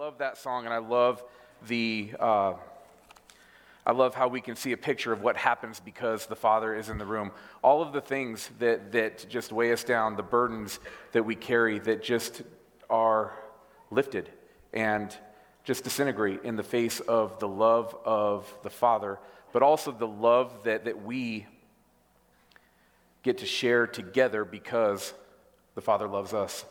love that song, and I love the. Uh, I love how we can see a picture of what happens because the Father is in the room. All of the things that, that just weigh us down, the burdens that we carry that just are lifted and just disintegrate in the face of the love of the Father, but also the love that, that we get to share together because the Father loves us.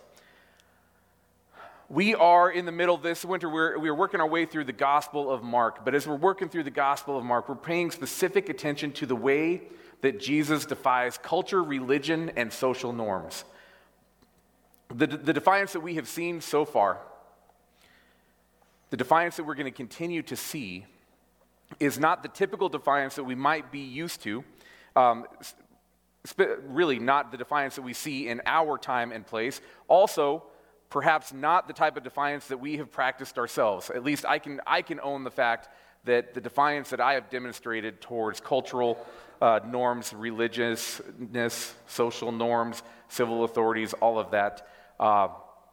We are in the middle this winter, we're, we're working our way through the Gospel of Mark. But as we're working through the Gospel of Mark, we're paying specific attention to the way that Jesus defies culture, religion, and social norms. The, the defiance that we have seen so far, the defiance that we're going to continue to see, is not the typical defiance that we might be used to. Um, really, not the defiance that we see in our time and place. Also, perhaps not the type of defiance that we have practiced ourselves. At least I can, I can own the fact that the defiance that I have demonstrated towards cultural uh, norms, religiousness, social norms, civil authorities, all of that uh,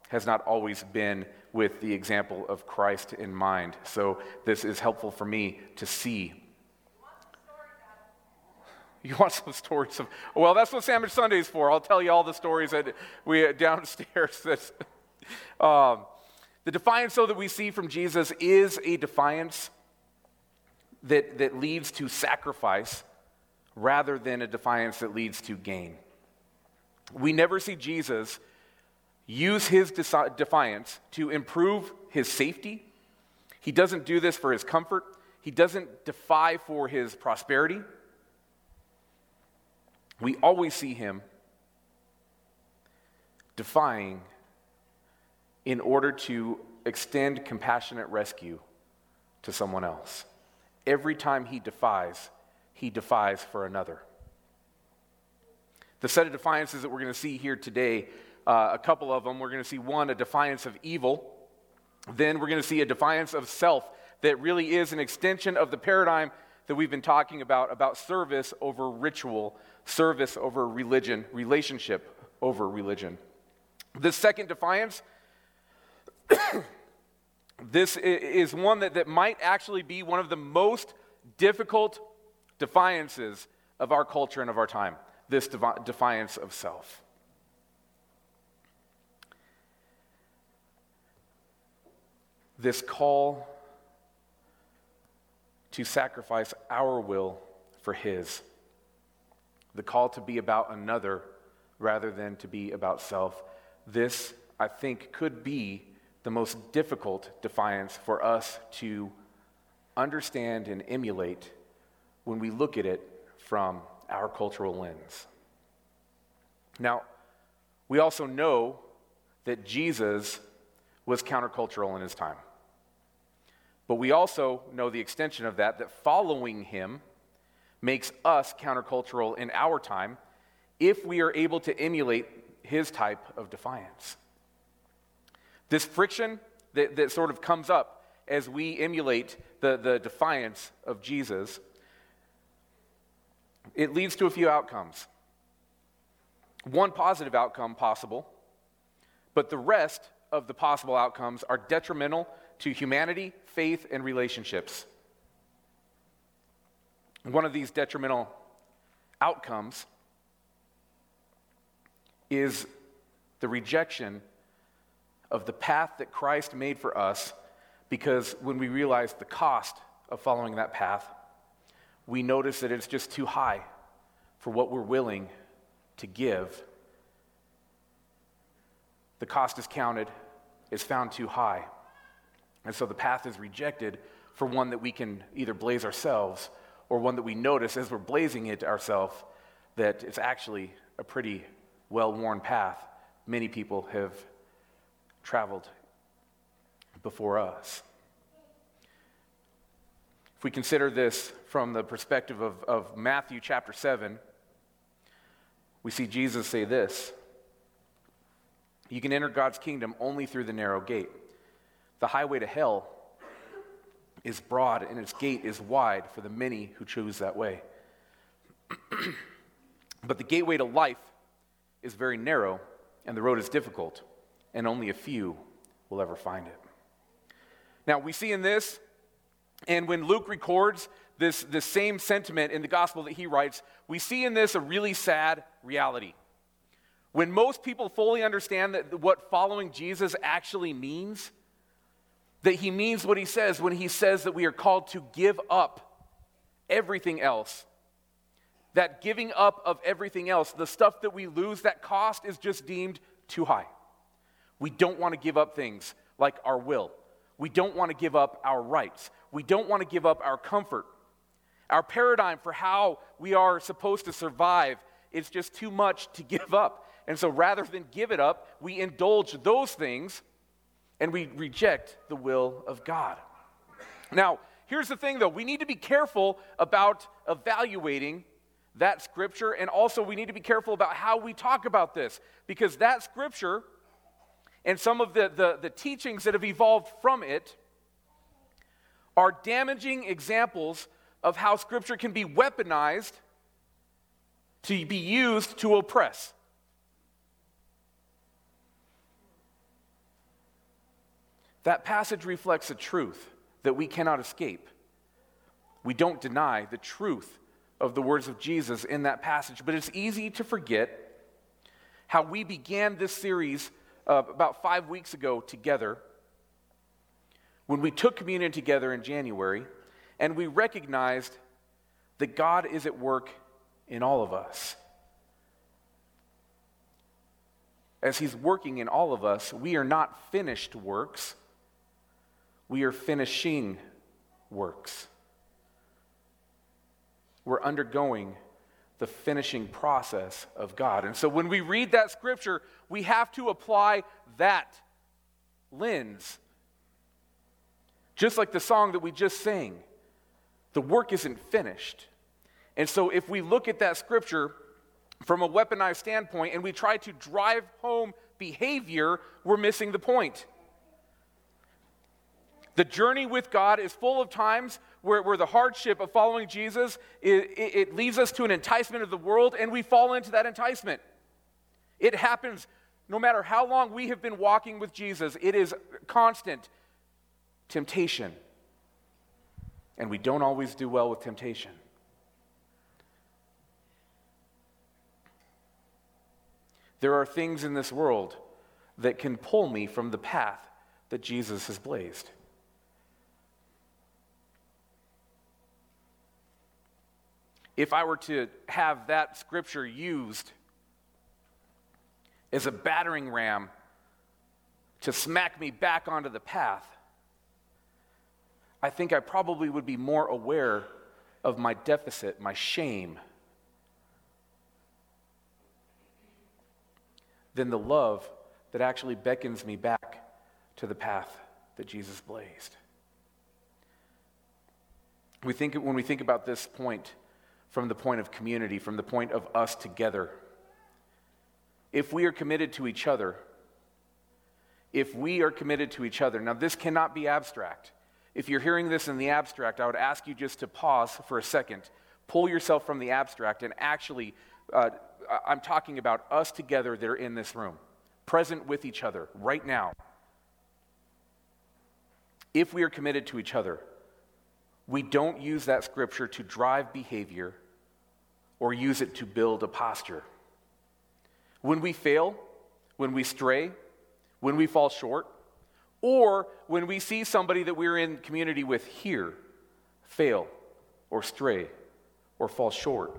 has not always been with the example of Christ in mind. So this is helpful for me to see. You want some stories of? Well, that's what Sandwich Sunday is for. I'll tell you all the stories that we downstairs. That's, um, the defiance, though, that we see from Jesus is a defiance that, that leads to sacrifice rather than a defiance that leads to gain. We never see Jesus use his defiance to improve his safety. He doesn't do this for his comfort. He doesn't defy for his prosperity. We always see him defying in order to extend compassionate rescue to someone else. Every time he defies, he defies for another. The set of defiances that we're going to see here today, uh, a couple of them, we're going to see one, a defiance of evil. Then we're going to see a defiance of self that really is an extension of the paradigm that we've been talking about about service over ritual, service over religion, relationship over religion. The second defiance this is one that, that might actually be one of the most difficult defiances of our culture and of our time this devi- defiance of self. This call to sacrifice our will for His. The call to be about another rather than to be about self. This, I think, could be the most difficult defiance for us to understand and emulate when we look at it from our cultural lens. Now, we also know that Jesus was countercultural in his time. But we also know the extension of that, that following him makes us countercultural in our time if we are able to emulate his type of defiance. This friction that, that sort of comes up as we emulate the, the defiance of Jesus, it leads to a few outcomes. One positive outcome possible, but the rest of the possible outcomes are detrimental to humanity, faith, and relationships. One of these detrimental outcomes is the rejection of the path that Christ made for us because when we realize the cost of following that path, we notice that it's just too high for what we're willing to give. The cost is counted, is found too high. And so the path is rejected for one that we can either blaze ourselves or one that we notice as we're blazing it ourselves that it's actually a pretty well worn path. Many people have traveled before us. If we consider this from the perspective of, of Matthew chapter 7, we see Jesus say this You can enter God's kingdom only through the narrow gate. The highway to hell is broad and its gate is wide for the many who choose that way. but the gateway to life is very narrow and the road is difficult and only a few will ever find it. Now, we see in this, and when Luke records this, this same sentiment in the gospel that he writes, we see in this a really sad reality. When most people fully understand that what following Jesus actually means, that he means what he says when he says that we are called to give up everything else. That giving up of everything else, the stuff that we lose, that cost is just deemed too high. We don't want to give up things like our will. We don't want to give up our rights. We don't want to give up our comfort. Our paradigm for how we are supposed to survive is just too much to give up. And so rather than give it up, we indulge those things and we reject the will of God. Now, here's the thing though we need to be careful about evaluating that scripture, and also we need to be careful about how we talk about this because that scripture and some of the, the, the teachings that have evolved from it are damaging examples of how scripture can be weaponized to be used to oppress. That passage reflects a truth that we cannot escape. We don't deny the truth of the words of Jesus in that passage, but it's easy to forget how we began this series uh, about five weeks ago together when we took communion together in January and we recognized that God is at work in all of us. As He's working in all of us, we are not finished works we are finishing works. We're undergoing the finishing process of God. And so when we read that scripture, we have to apply that lens. Just like the song that we just sang, the work isn't finished. And so if we look at that scripture from a weaponized standpoint and we try to drive home behavior, we're missing the point. The journey with God is full of times where, where the hardship of following Jesus, it, it, it leads us to an enticement of the world, and we fall into that enticement. It happens no matter how long we have been walking with Jesus, it is constant temptation. And we don't always do well with temptation. There are things in this world that can pull me from the path that Jesus has blazed. If I were to have that scripture used as a battering ram to smack me back onto the path, I think I probably would be more aware of my deficit, my shame, than the love that actually beckons me back to the path that Jesus blazed. We think, when we think about this point, from the point of community, from the point of us together. If we are committed to each other, if we are committed to each other, now this cannot be abstract. If you're hearing this in the abstract, I would ask you just to pause for a second, pull yourself from the abstract, and actually, uh, I'm talking about us together that are in this room, present with each other right now. If we are committed to each other, we don't use that scripture to drive behavior or use it to build a posture. When we fail, when we stray, when we fall short, or when we see somebody that we're in community with here fail or stray or fall short.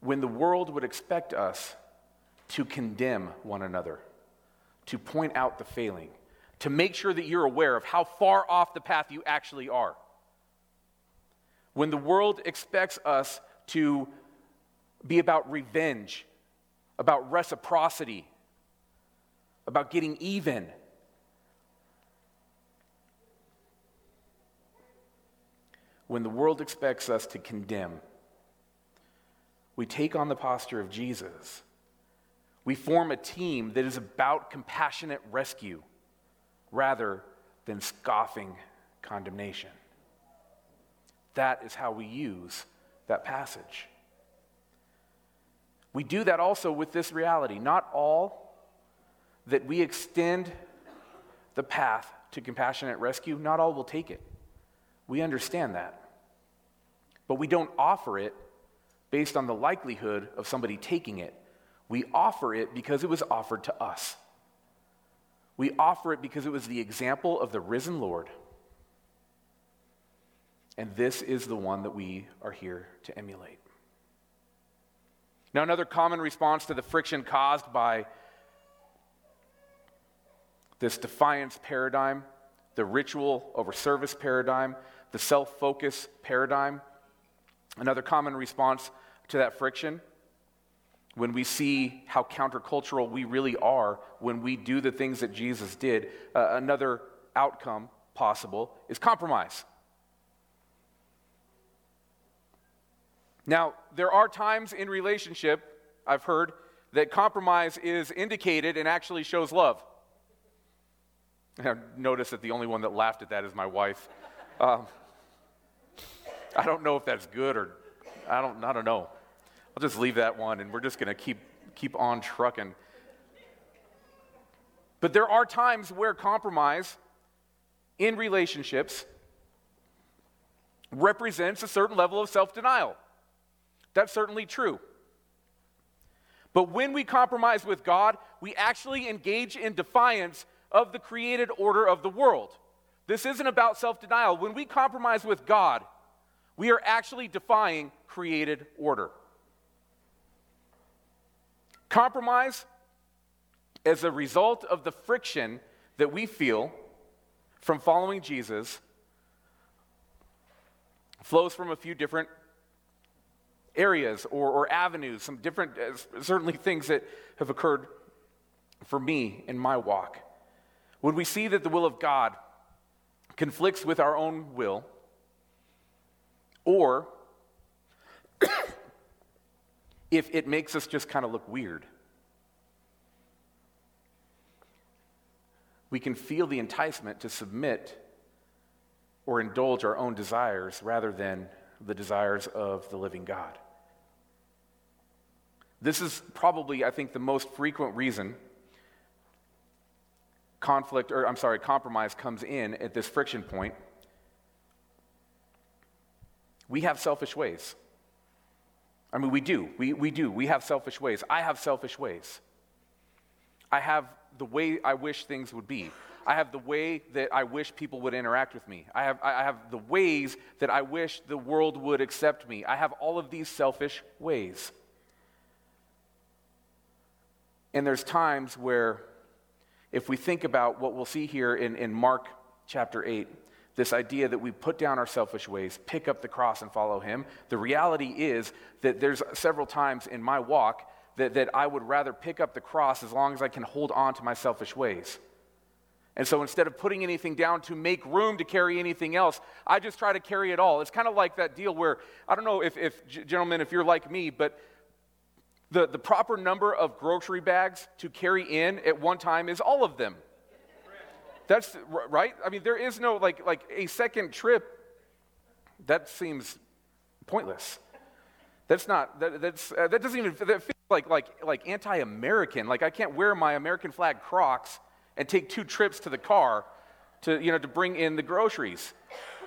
When the world would expect us to condemn one another to point out the failing, to make sure that you're aware of how far off the path you actually are. When the world expects us to be about revenge, about reciprocity, about getting even, when the world expects us to condemn, we take on the posture of Jesus we form a team that is about compassionate rescue rather than scoffing condemnation. That is how we use that passage. We do that also with this reality. Not all that we extend the path to compassionate rescue, not all will take it. We understand that. But we don't offer it based on the likelihood of somebody taking it. We offer it because it was offered to us. We offer it because it was the example of the risen Lord. And this is the one that we are here to emulate. Now, another common response to the friction caused by this defiance paradigm, the ritual over service paradigm, the self focus paradigm, another common response to that friction when we see how countercultural we really are when we do the things that Jesus did, uh, another outcome possible is compromise. Now, there are times in relationship, I've heard, that compromise is indicated and actually shows love. I've noticed that the only one that laughed at that is my wife. Um, I don't know if that's good or I don't, I don't know. I'll just leave that one and we're just going to keep, keep on trucking. But there are times where compromise in relationships represents a certain level of self denial. That's certainly true. But when we compromise with God, we actually engage in defiance of the created order of the world. This isn't about self denial. When we compromise with God, we are actually defying created order. Compromise, as a result of the friction that we feel from following Jesus, flows from a few different areas or, or avenues, some different, uh, certainly things that have occurred for me in my walk. When we see that the will of God conflicts with our own will, or if it makes us just kind of look weird, we can feel the enticement to submit or indulge our own desires rather than the desires of the living God. This is probably, I think, the most frequent reason conflict, or I'm sorry, compromise comes in at this friction point. We have selfish ways. I mean, we do. We, we do. We have selfish ways. I have selfish ways. I have the way I wish things would be. I have the way that I wish people would interact with me. I have, I have the ways that I wish the world would accept me. I have all of these selfish ways. And there's times where, if we think about what we'll see here in, in Mark chapter 8, this idea that we put down our selfish ways, pick up the cross, and follow Him, the reality is that there's several times in my walk that, that I would rather pick up the cross as long as I can hold on to my selfish ways. And so instead of putting anything down to make room to carry anything else, I just try to carry it all. It's kind of like that deal where, I don't know if, if gentlemen, if you're like me, but the, the proper number of grocery bags to carry in at one time is all of them. That's right. I mean, there is no like like a second trip. That seems pointless. That's not. That, that's uh, that doesn't even. That feels like like like anti-American. Like I can't wear my American flag Crocs and take two trips to the car to you know to bring in the groceries.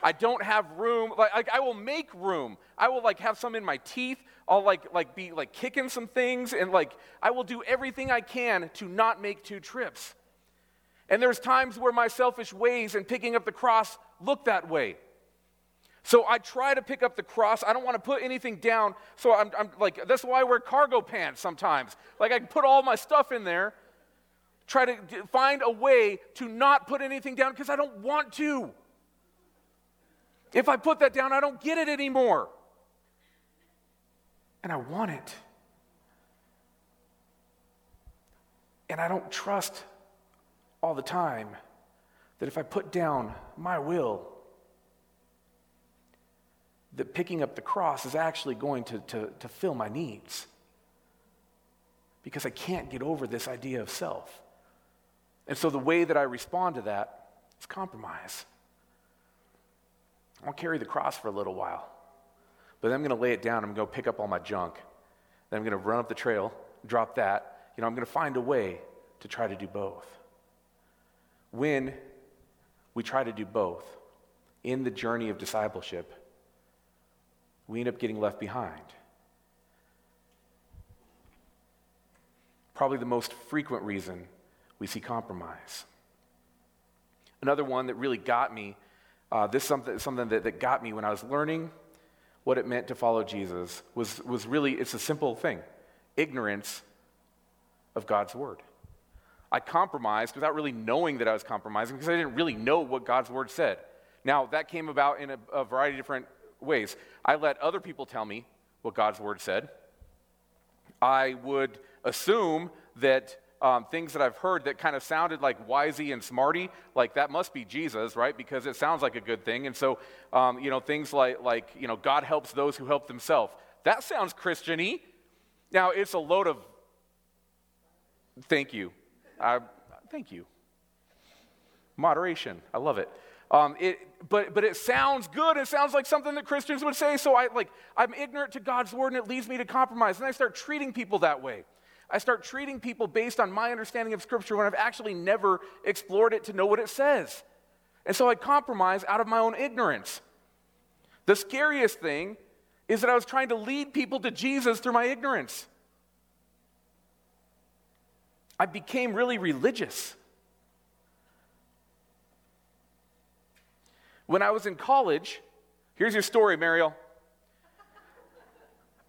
I don't have room. Like, like I will make room. I will like have some in my teeth. I'll like like be like kicking some things and like I will do everything I can to not make two trips. And there's times where my selfish ways and picking up the cross look that way. So I try to pick up the cross. I don't want to put anything down. So I'm, I'm like, that's why I wear cargo pants sometimes. Like I can put all my stuff in there, try to find a way to not put anything down because I don't want to. If I put that down, I don't get it anymore. And I want it. And I don't trust all the time that if I put down my will, that picking up the cross is actually going to, to, to fill my needs. Because I can't get over this idea of self. And so the way that I respond to that is compromise. I'll carry the cross for a little while. But then I'm going to lay it down. I'm going to pick up all my junk. Then I'm going to run up the trail, drop that. You know, I'm going to find a way to try to do both. When we try to do both in the journey of discipleship, we end up getting left behind. Probably the most frequent reason we see compromise. Another one that really got me, uh, this something, something that, that got me when I was learning what it meant to follow Jesus, was, was really, it's a simple thing ignorance of God's word. I compromised without really knowing that I was compromising because I didn't really know what God's word said. Now, that came about in a, a variety of different ways. I let other people tell me what God's word said. I would assume that um, things that I've heard that kind of sounded like wisey and smarty, like that must be Jesus, right? Because it sounds like a good thing. And so, um, you know, things like, like, you know, God helps those who help themselves. That sounds Christian-y. Now, it's a load of, thank you. Thank you. Moderation. I love it. Um, it, but, but it sounds good. It sounds like something that Christians would say. So I like I'm ignorant to God's word, and it leads me to compromise. And I start treating people that way. I start treating people based on my understanding of Scripture when I've actually never explored it to know what it says. And so I compromise out of my own ignorance. The scariest thing is that I was trying to lead people to Jesus through my ignorance. I became really religious. When I was in college, here's your story, Mariel.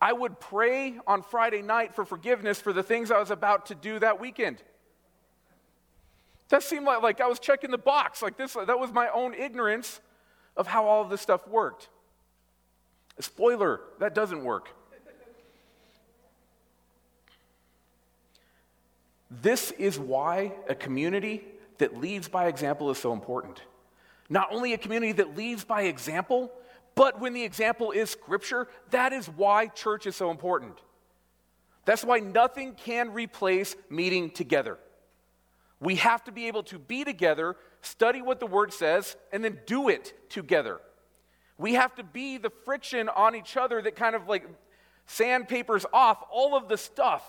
I would pray on Friday night for forgiveness for the things I was about to do that weekend. That seemed like, like I was checking the box. Like this, that was my own ignorance of how all of this stuff worked. Spoiler, that doesn't work. This is why a community that leads by example is so important. Not only a community that leads by example, but when the example is Scripture, that is why church is so important. That's why nothing can replace meeting together. We have to be able to be together, study what the Word says, and then do it together. We have to be the friction on each other that kind of like sandpapers off all of the stuff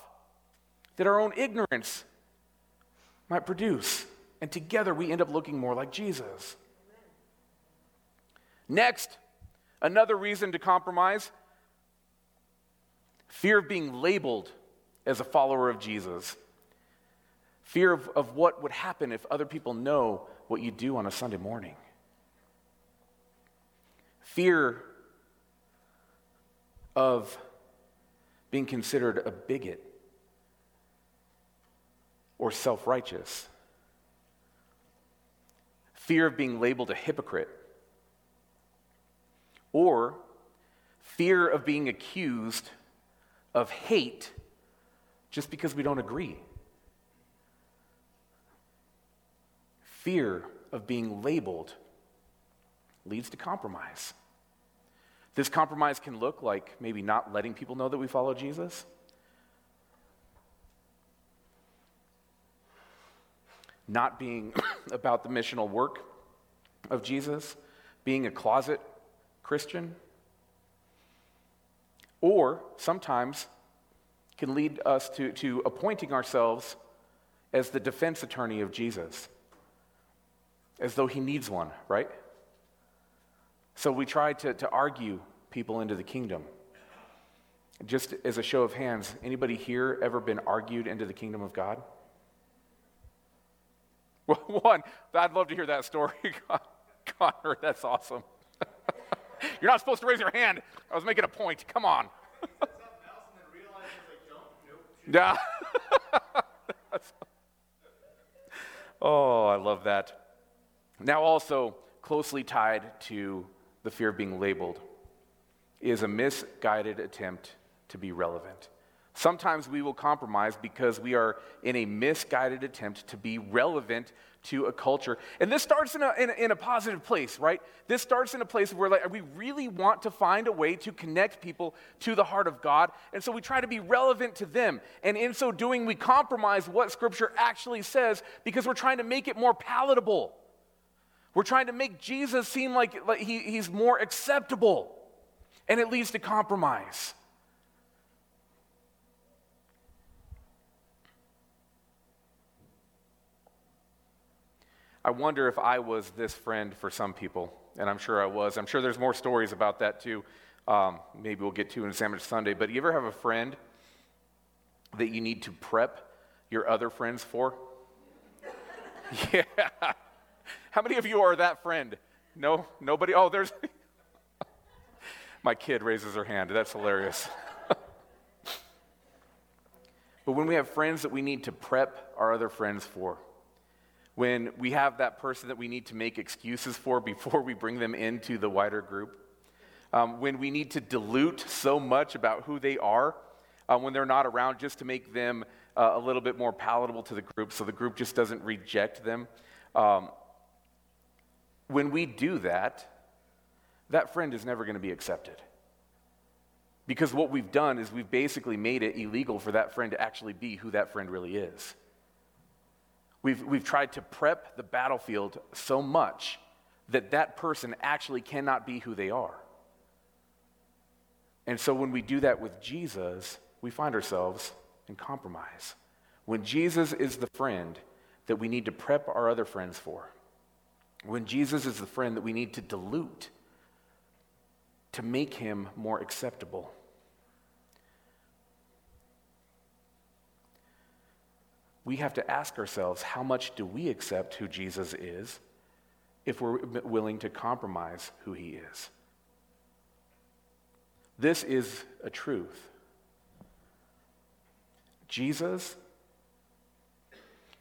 that our own ignorance might produce. And together we end up looking more like Jesus. Next, another reason to compromise fear of being labeled as a follower of Jesus. Fear of, of what would happen if other people know what you do on a Sunday morning. Fear of being considered a bigot or self righteous. Fear of being labeled a hypocrite or fear of being accused of hate just because we don't agree. Fear of being labeled leads to compromise. This compromise can look like maybe not letting people know that we follow Jesus. Not being about the missional work of Jesus, being a closet Christian, or sometimes can lead us to, to appointing ourselves as the defense attorney of Jesus, as though he needs one, right? So we try to, to argue people into the kingdom. Just as a show of hands, anybody here ever been argued into the kingdom of God? Well, one, I'd love to hear that story. Connor, that's awesome. You're not supposed to raise your hand. I was making a point. Come on. yeah. oh, I love that. Now, also closely tied to the fear of being labeled is a misguided attempt to be relevant. Sometimes we will compromise because we are in a misguided attempt to be relevant to a culture. And this starts in a, in a, in a, positive place, right? This starts in a place where like, we really want to find a way to connect people to the heart of God. And so we try to be relevant to them. And in so doing, we compromise what Scripture actually says because we're trying to make it more palatable. We're trying to make Jesus seem like, like he, he's more acceptable. And it leads to compromise. I wonder if I was this friend for some people, and I'm sure I was. I'm sure there's more stories about that too. Um, maybe we'll get to in Sandwich Sunday. But you ever have a friend that you need to prep your other friends for? yeah. How many of you are that friend? No? Nobody? Oh, there's. My kid raises her hand. That's hilarious. but when we have friends that we need to prep our other friends for, when we have that person that we need to make excuses for before we bring them into the wider group, um, when we need to dilute so much about who they are uh, when they're not around just to make them uh, a little bit more palatable to the group so the group just doesn't reject them. Um, when we do that, that friend is never going to be accepted. Because what we've done is we've basically made it illegal for that friend to actually be who that friend really is. We've, we've tried to prep the battlefield so much that that person actually cannot be who they are. And so when we do that with Jesus, we find ourselves in compromise. When Jesus is the friend that we need to prep our other friends for, when Jesus is the friend that we need to dilute to make him more acceptable. We have to ask ourselves how much do we accept who Jesus is if we're willing to compromise who he is? This is a truth. Jesus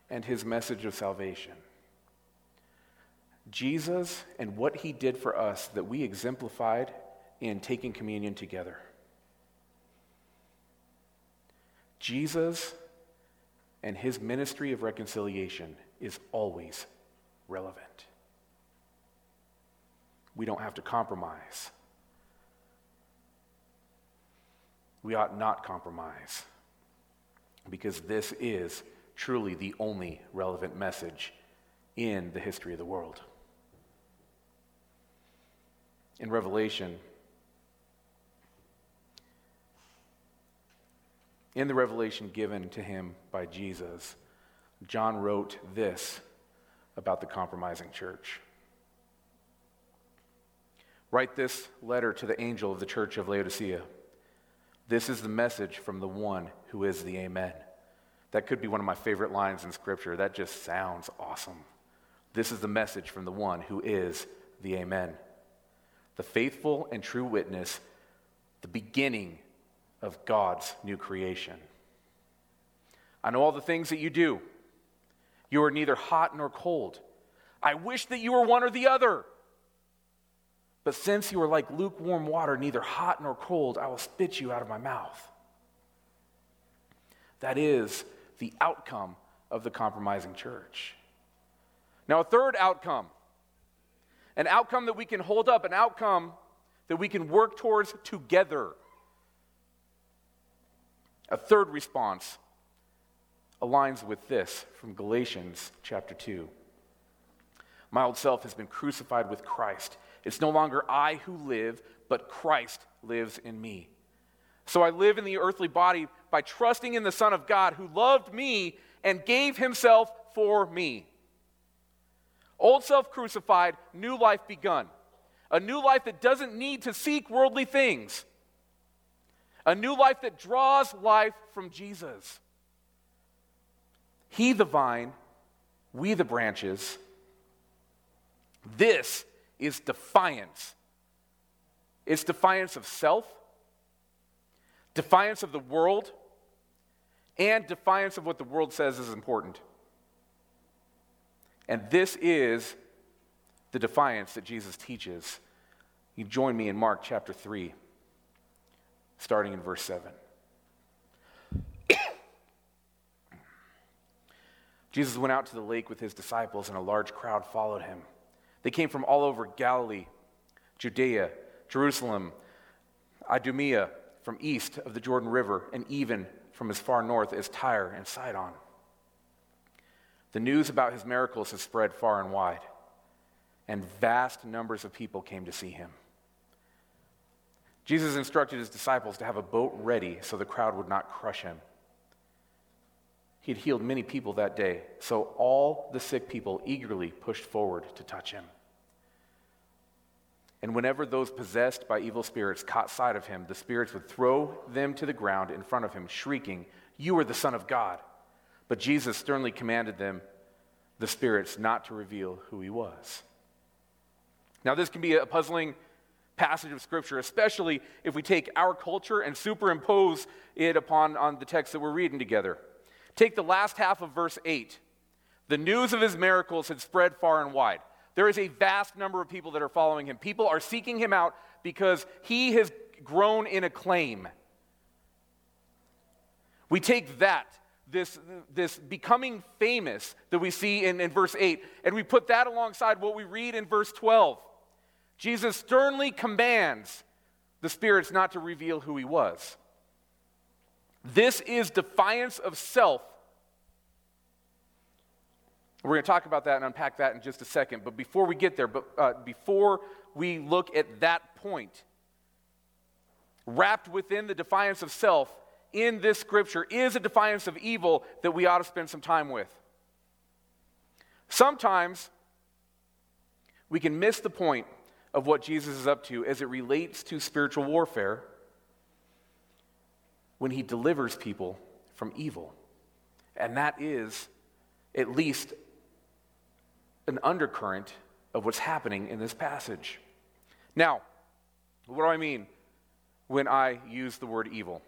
and his message of salvation. Jesus and what he did for us that we exemplified in taking communion together. Jesus and his ministry of reconciliation is always relevant. We don't have to compromise. We ought not compromise because this is truly the only relevant message in the history of the world. In Revelation, in the revelation given to him by Jesus, John wrote this about the compromising church. Write this letter to the angel of the church of Laodicea. This is the message from the one who is the Amen. That could be one of my favorite lines in Scripture. That just sounds awesome. This is the message from the one who is the Amen. The faithful and true witness, the beginning of God's new creation. I know all the things that you do. You are neither hot nor cold. I wish that you were one or the other. But since you are like lukewarm water, neither hot nor cold, I will spit you out of my mouth. That is the outcome of the compromising church. Now, a third outcome, an outcome that we can hold up, an outcome that we can work towards together. A third response aligns with this from Galatians chapter 2. My old self has been crucified with Christ. It's no longer I who live, but Christ lives in me. So I live in the earthly body by trusting in the Son of God who loved me and gave himself for me. Old self crucified, new life begun. A new life that doesn't need to seek worldly things. A new life that draws life from Jesus. He the vine, we the branches. This is defiance. It's defiance of self, defiance of the world, and defiance of what the world says is important. And this is the defiance that Jesus teaches. You join me in Mark chapter 3, starting in verse 7. Jesus went out to the lake with his disciples, and a large crowd followed him. They came from all over Galilee, Judea, Jerusalem, Idumea, from east of the Jordan River, and even from as far north as Tyre and Sidon. The news about his miracles had spread far and wide, and vast numbers of people came to see him. Jesus instructed his disciples to have a boat ready so the crowd would not crush him. He had healed many people that day, so all the sick people eagerly pushed forward to touch him. And whenever those possessed by evil spirits caught sight of him, the spirits would throw them to the ground in front of him, shrieking, You are the Son of God. But Jesus sternly commanded them, the spirits, not to reveal who he was. Now, this can be a puzzling passage of Scripture, especially if we take our culture and superimpose it upon on the text that we're reading together. Take the last half of verse 8. The news of his miracles had spread far and wide. There is a vast number of people that are following him. People are seeking him out because he has grown in acclaim. We take that, this, this becoming famous that we see in, in verse 8, and we put that alongside what we read in verse 12. Jesus sternly commands the spirits not to reveal who he was. This is defiance of self. We're going to talk about that and unpack that in just a second. But before we get there, but uh, before we look at that point, wrapped within the defiance of self in this scripture is a defiance of evil that we ought to spend some time with. Sometimes we can miss the point of what Jesus is up to as it relates to spiritual warfare when he delivers people from evil. And that is at least an undercurrent of what's happening in this passage. Now, what do I mean when I use the word evil?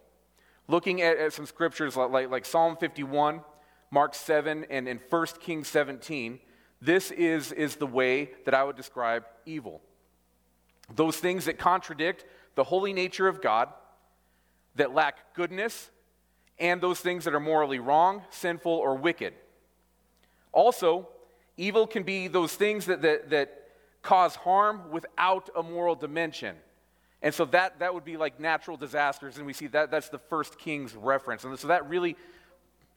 Looking at, at some scriptures like, like, like, Psalm 51, Mark 7, and in 1 Kings 17, this is, is the way that I would describe evil. Those things that contradict the holy nature of God that lack goodness, and those things that are morally wrong, sinful, or wicked. Also, evil can be those things that, that, that cause harm without a moral dimension. And so that, that would be like natural disasters, and we see that that's the first king's reference. And so that really,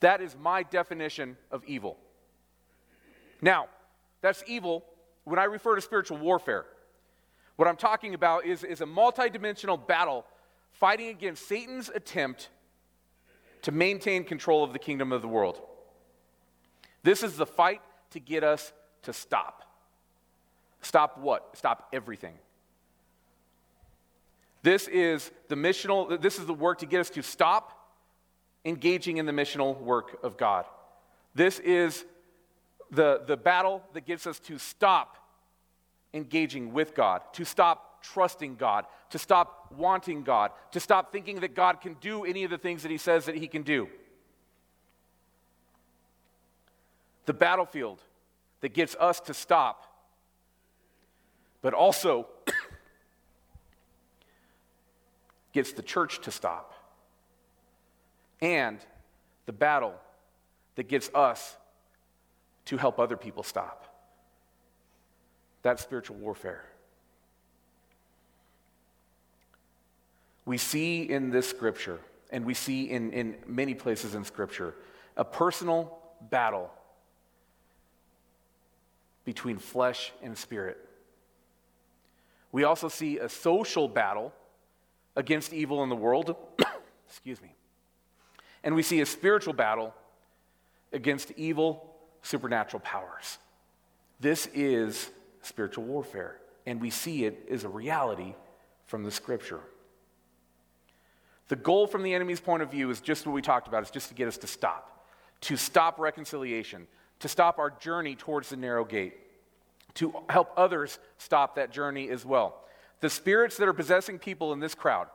that is my definition of evil. Now, that's evil when I refer to spiritual warfare. What I'm talking about is, is a multidimensional battle fighting against Satan's attempt to maintain control of the kingdom of the world. This is the fight to get us to stop. Stop what? Stop everything. This is the missional, this is the work to get us to stop engaging in the missional work of God. This is the, the battle that gets us to stop engaging with God, to stop trusting God, to stop wanting God, to stop thinking that God can do any of the things that He says that He can do. The battlefield that gets us to stop, but also gets the church to stop. And the battle that gets us to help other people stop. That's spiritual warfare. We see in this scripture, and we see in, in many places in scripture, a personal battle between flesh and spirit. We also see a social battle against evil in the world. Excuse me. And we see a spiritual battle against evil supernatural powers. This is spiritual warfare, and we see it as a reality from the scripture. The goal from the enemy's point of view is just what we talked about, it's just to get us to stop, to stop reconciliation, to stop our journey towards the narrow gate, to help others stop that journey as well. The spirits that are possessing people in this crowd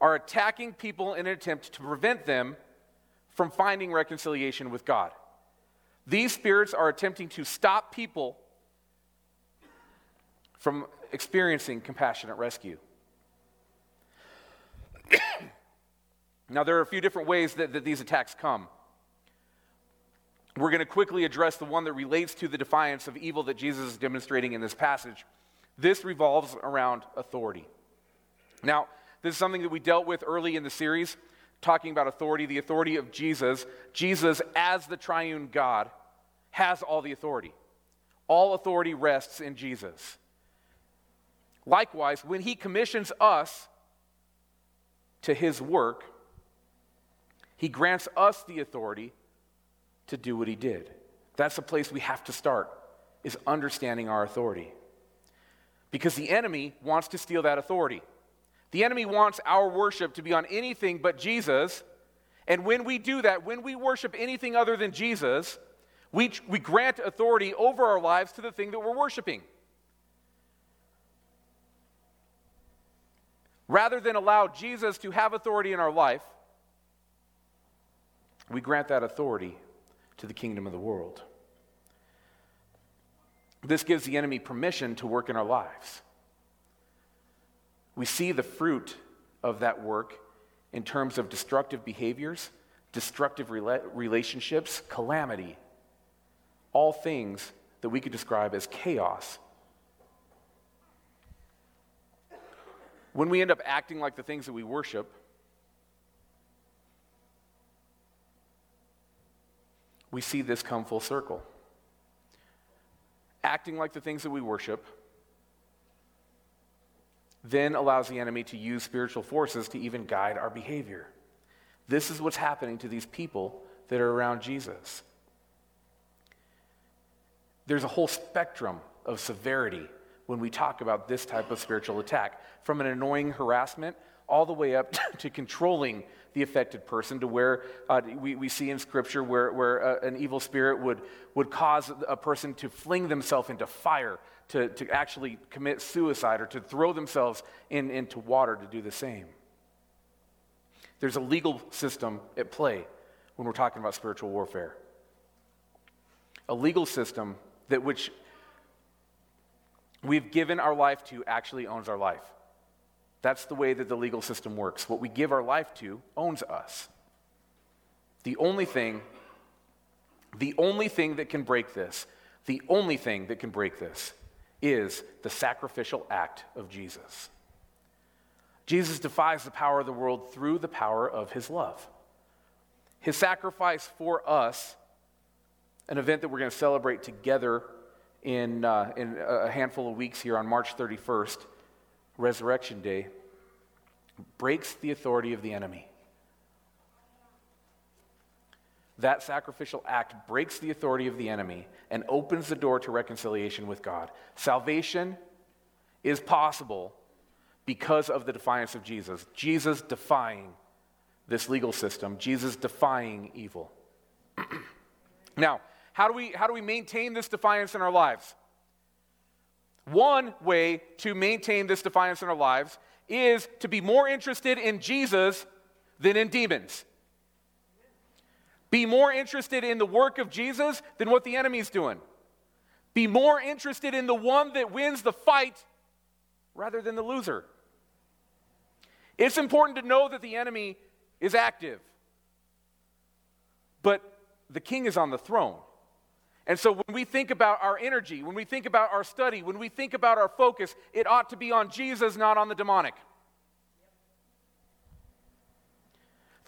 are attacking people in an attempt to prevent them from finding reconciliation with God. These spirits are attempting to stop people from experiencing compassionate rescue. now, there are a few different ways that, that these attacks come. We're going to quickly address the one that relates to the defiance of evil that Jesus is demonstrating in this passage. This revolves around authority. Now, this is something that we dealt with early in the series, talking about authority, the authority of Jesus. Jesus, as the triune God, has all the authority. All authority rests in Jesus. Likewise, when he commissions us to his work, He grants us the authority to do what he did. That's the place we have to start, is understanding our authority. Because the enemy wants to steal that authority. The enemy wants our worship to be on anything but Jesus. And when we do that, when we worship anything other than Jesus, we, we grant authority over our lives to the thing that we're worshiping. Rather than allow Jesus to have authority in our life, we grant that authority to the kingdom of the world. This gives the enemy permission to work in our lives. We see the fruit of that work in terms of destructive behaviors, destructive rela- relationships, calamity, all things that we could describe as chaos. When we end up acting like the things that we worship, we see this come full circle. Acting like the things that we worship then allows the enemy to use spiritual forces to even guide our behavior. This is what's happening to these people that are around Jesus. There's a whole spectrum of severity when we talk about this type of spiritual attack, from an annoying harassment all the way up to controlling the affected person, to where uh, we, we see in Scripture where, where uh, an evil spirit would, would cause a person to fling themselves into fire, to, to actually commit suicide, or to throw themselves in, into water to do the same. There's a legal system at play when we're talking about spiritual warfare. A legal system that which we've given our life to actually owns our life. That's the way that the legal system works. What we give our life to owns us. The only thing, the only thing that can break this, the only thing that can break this is the sacrificial act of Jesus. Jesus defies the power of the world through the power of his love. His sacrifice for us, an event that we're going to celebrate together in, uh, in a handful of weeks here on March 31st, Resurrection Day, breaks the authority of the enemy. That sacrificial act breaks the authority of the enemy and opens the door to reconciliation with God. Salvation is possible because of the defiance of Jesus. Jesus defying this legal system, Jesus defying evil. now, how do we, how do we maintain this defiance in our lives? One way to maintain this defiance in our lives is to be more interested in Jesus than in demons. Be more interested in the work of Jesus than what the enemy's doing. Be more interested in the one that wins the fight rather than the loser. It's important to know that the enemy is active, but the king is on the throne. And so when we think about our energy, when we think about our study, when we think about our focus, it ought to be on Jesus, not on the demonic.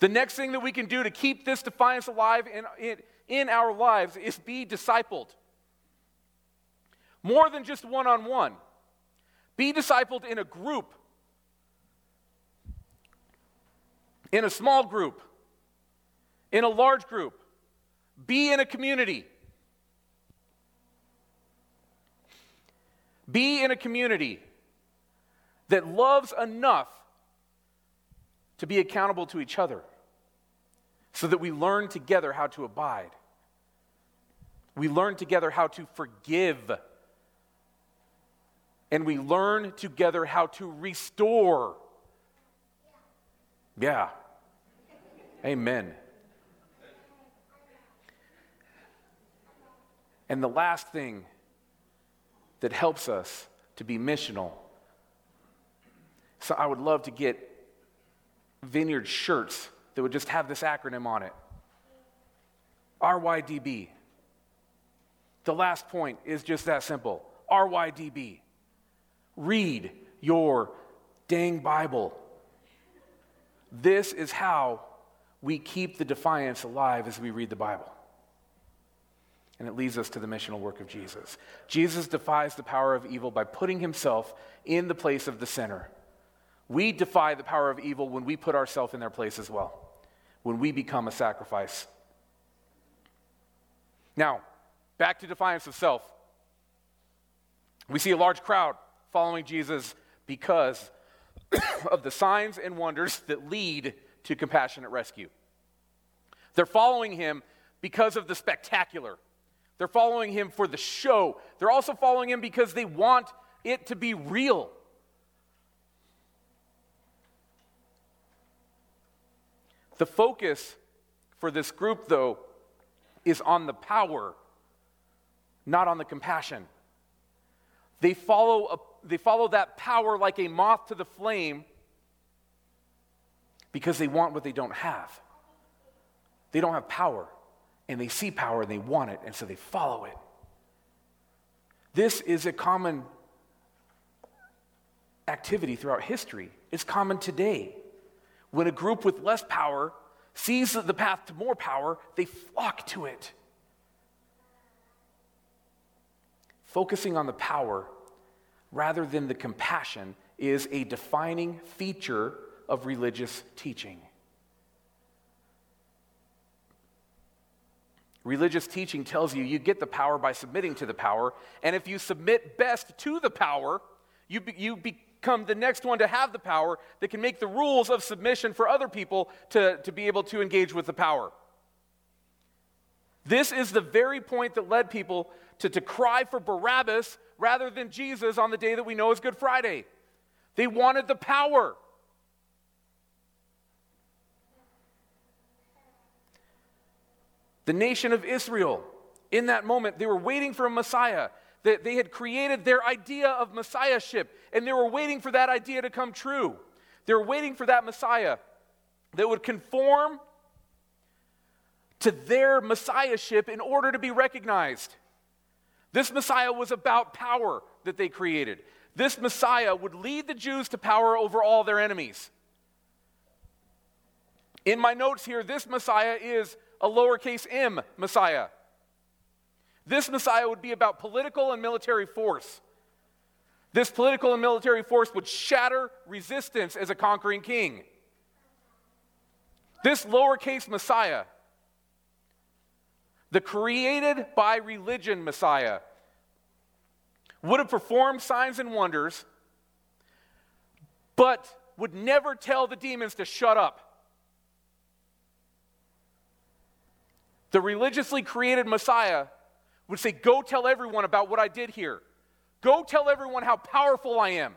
The next thing that we can do to keep this defiance alive in, in, in our lives is be discipled. More than just one on one. Be discipled in a group, in a small group, in a large group. Be in a community. Be in a community that loves enough to be accountable to each other so that we learn together how to abide. We learn together how to forgive. And we learn together how to restore. Yeah. Amen. And the last thing that helps us to be missional. So I would love to get vineyard shirts that would just have this acronym on it RYDB. The last point is just that simple RYDB. Read your dang Bible. This is how we keep the defiance alive as we read the Bible. And it leads us to the missional work of Jesus. Jesus defies the power of evil by putting himself in the place of the sinner. We defy the power of evil when we put ourselves in their place as well. when we become a sacrifice. Now, back to defiance of self. We see a large crowd following Jesus because of the signs and wonders that lead to compassionate rescue. They're following him because of the spectacular. They're following him for the show. They're also following him because they want it to be real. The focus for this group, though, is on the power, not on the compassion. They follow, a, they follow that power like a moth to the flame because they want what they don't have. They don't have power, and they see power and they want it, and so they follow it. This is a common activity throughout history. It's common today. When a group with less power sees the path to more power, they flock to it. Focusing on the power rather than the compassion is a defining feature of religious teaching. Religious teaching tells you you get the power by submitting to the power, and if you submit best to the power, you, be, you become the next one to have the power that can make the rules of submission for other people to, to be able to engage with the power. This is the very point that led people to, to cry for Barabbas rather than Jesus on the day that we know is Good Friday. They wanted the power. The nation of Israel, in that moment, they were waiting for a Messiah. That they had created their idea of messiahship, and they were waiting for that idea to come true. They were waiting for that Messiah that would conform to their messiahship in order to be recognized. This Messiah was about power that they created. This Messiah would lead the Jews to power over all their enemies. In my notes here, this Messiah is a lowercase m Messiah. This Messiah would be about political and military force. This political and military force would shatter resistance as a conquering king. This lowercase Messiah, the created by religion Messiah, would have performed signs and wonders, but would never tell the demons to shut up. The religiously created Messiah would say, Go tell everyone about what I did here. Go tell everyone how powerful I am.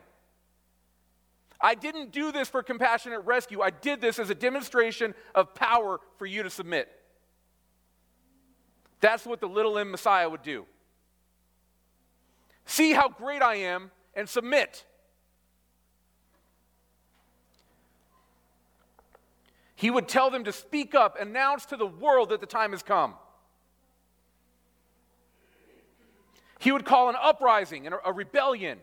I didn't do this for compassionate rescue. I did this as a demonstration of power for you to submit. That's what the little m Messiah would do. See how great I am and submit. He would tell them to speak up, announce to the world that the time has come. He would call an uprising and a rebellion.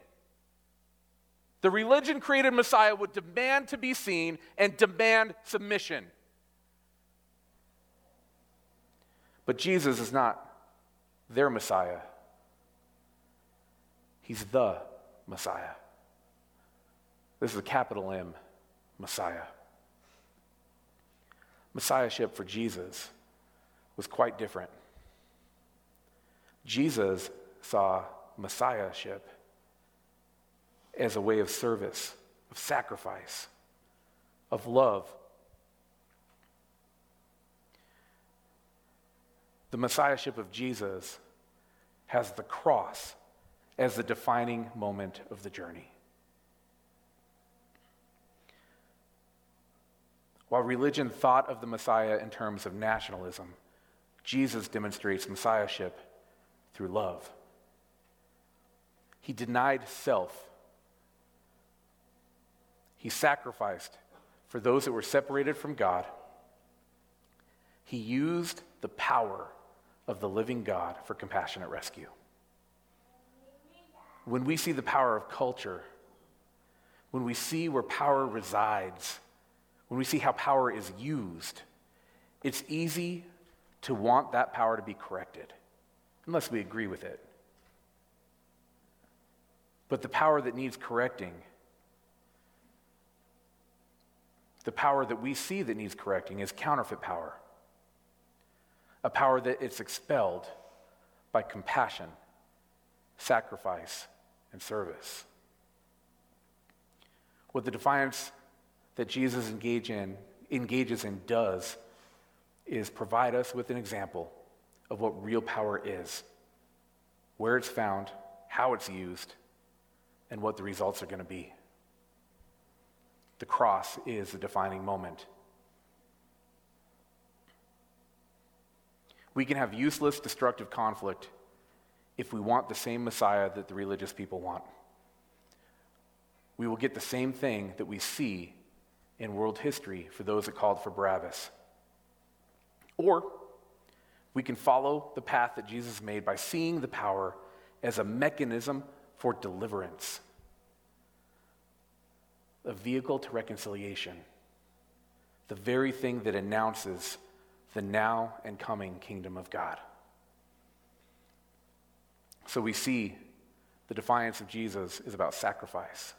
The religion created Messiah would demand to be seen and demand submission. But Jesus is not their Messiah, He's the Messiah. This is a capital M Messiah. Messiahship for Jesus was quite different. Jesus saw Messiahship as a way of service, of sacrifice, of love. The Messiahship of Jesus has the cross as the defining moment of the journey. While religion thought of the Messiah in terms of nationalism, Jesus demonstrates Messiahship through love. He denied self. He sacrificed for those that were separated from God. He used the power of the living God for compassionate rescue. When we see the power of culture, when we see where power resides, when we see how power is used, it's easy to want that power to be corrected, unless we agree with it. But the power that needs correcting, The power that we see that needs correcting is counterfeit power, a power that is expelled by compassion, sacrifice, and service. What the defiance that Jesus engage in, engages in does is provide us with an example of what real power is, where it's found, how it's used, and what the results are going to be. The cross is the defining moment. We can have useless, destructive conflict if we want the same Messiah that the religious people want. We will get the same thing that we see in world history for those that called for Barabbas. Or we can follow the path that Jesus made by seeing the power as a mechanism for deliverance, a vehicle to reconciliation, the very thing that announces the now and coming kingdom of God. So we see the defiance of Jesus is about sacrifice.